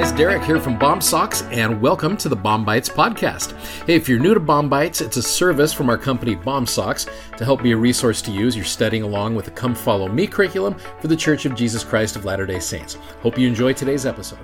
guys, Derek here from BOMsocks, and welcome to the BOM-BITES podcast. Hey, if you're new to BOM-BITES, it's a service from our company BOMsocks to help be a resource to use. You're studying along with the Come Follow Me curriculum for the Church of Jesus Christ of Latter day Saints. Hope you enjoy today's episode.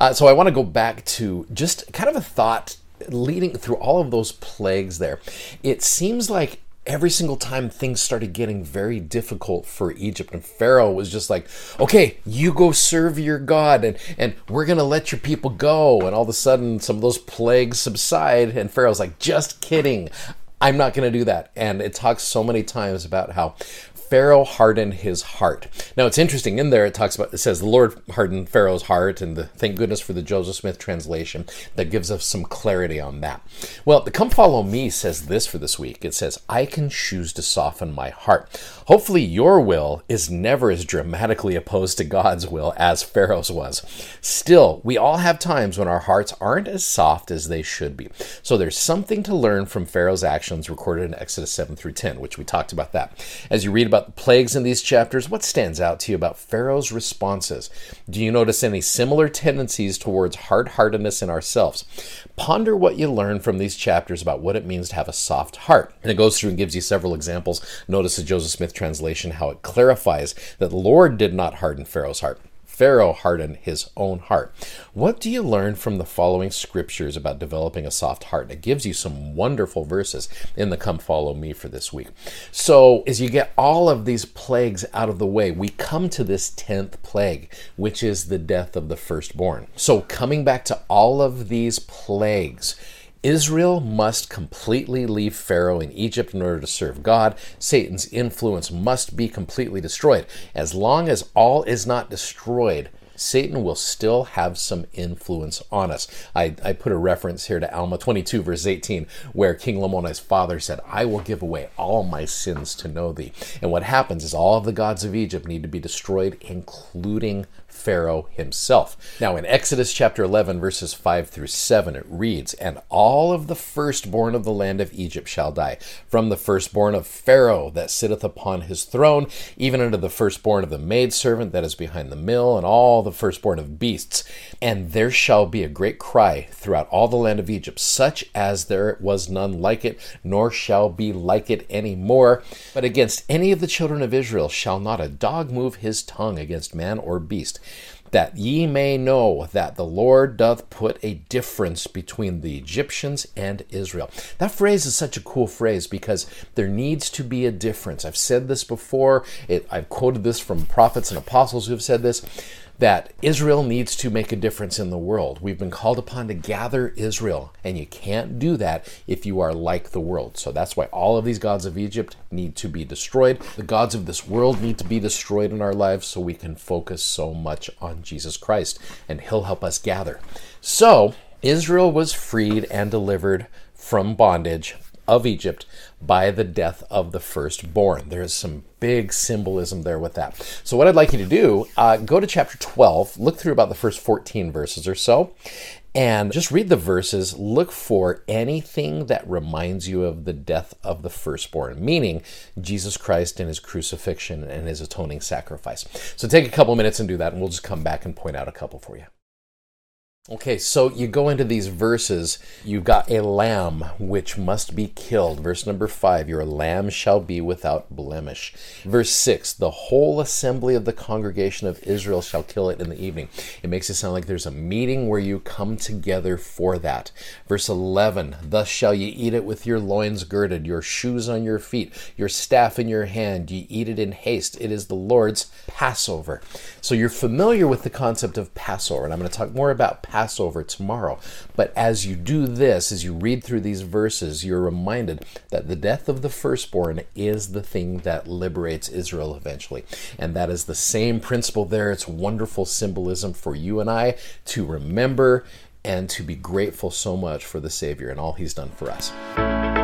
Uh, so I want to go back to just kind of a thought leading through all of those plagues there. It seems like every single time things started getting very difficult for Egypt and Pharaoh was just like, okay, you go serve your God and, and we're going to let your people go. And all of a sudden some of those plagues subside and Pharaoh's like, just kidding. I'm not going to do that. And it talks so many times about how Pharaoh hardened his heart. Now it's interesting in there it talks about it says the Lord hardened Pharaoh's heart and the, thank goodness for the Joseph Smith translation that gives us some clarity on that. Well, the Come Follow Me says this for this week. It says, I can choose to soften my heart. Hopefully your will is never as dramatically opposed to God's will as Pharaoh's was. Still, we all have times when our hearts aren't as soft as they should be. So there's something to learn from Pharaoh's actions recorded in Exodus 7 through 10, which we talked about that. As you read about the plagues in these chapters, what stands out to you about Pharaoh's responses? Do you notice any similar tendencies towards hard heartedness in ourselves? Ponder what you learn from these chapters about what it means to have a soft heart. And it goes through and gives you several examples. Notice the Joseph Smith translation how it clarifies that the Lord did not harden Pharaoh's heart. Pharaoh hardened his own heart. What do you learn from the following scriptures about developing a soft heart? It gives you some wonderful verses in the Come Follow Me for this week. So, as you get all of these plagues out of the way, we come to this 10th plague, which is the death of the firstborn. So, coming back to all of these plagues, Israel must completely leave Pharaoh in Egypt in order to serve God. Satan's influence must be completely destroyed. As long as all is not destroyed, Satan will still have some influence on us. I, I, put a reference here to Alma 22, verse 18, where King Lamoni's father said, I will give away all my sins to know thee. And what happens is all of the gods of Egypt need to be destroyed, including Pharaoh himself. Now, in Exodus chapter 11, verses 5 through 7, it reads, And all of the firstborn of the land of Egypt shall die, from the firstborn of Pharaoh that sitteth upon his throne, even unto the firstborn of the maidservant that is behind the mill, and all the firstborn of beasts. And there shall be a great cry throughout all the land of Egypt, such as there was none like it, nor shall be like it any more. But against any of the children of Israel shall not a dog move his tongue against man or beast that ye may know that the Lord doth put a difference between the Egyptians and Israel. That phrase is such a cool phrase because there needs to be a difference. I've said this before, it, I've quoted this from prophets and apostles who have said this that Israel needs to make a difference in the world. We've been called upon to gather Israel, and you can't do that if you are like the world. So that's why all of these gods of Egypt need to be destroyed. The gods of this world need to be destroyed in our lives so we can focus so much on Jesus Christ, and He'll help us gather. So, Israel was freed and delivered from bondage of Egypt by the death of the firstborn. There's some big symbolism there with that. So, what I'd like you to do, uh, go to chapter 12, look through about the first 14 verses or so, and just read the verses. Look for anything that reminds you of the death of the firstborn, meaning Jesus Christ and his crucifixion and his atoning sacrifice. So, take a couple minutes and do that, and we'll just come back and point out a couple for you. Okay, so you go into these verses. You've got a lamb which must be killed. Verse number five, your lamb shall be without blemish. Verse six, the whole assembly of the congregation of Israel shall kill it in the evening. It makes it sound like there's a meeting where you come together for that. Verse 11, thus shall ye eat it with your loins girded, your shoes on your feet, your staff in your hand. Ye eat it in haste. It is the Lord's Passover. So you're familiar with the concept of Passover, and I'm going to talk more about Passover tomorrow. But as you do this, as you read through these verses, you're reminded that the death of the firstborn is the thing that liberates Israel eventually. And that is the same principle there. It's wonderful symbolism for you and I to remember and to be grateful so much for the Savior and all He's done for us.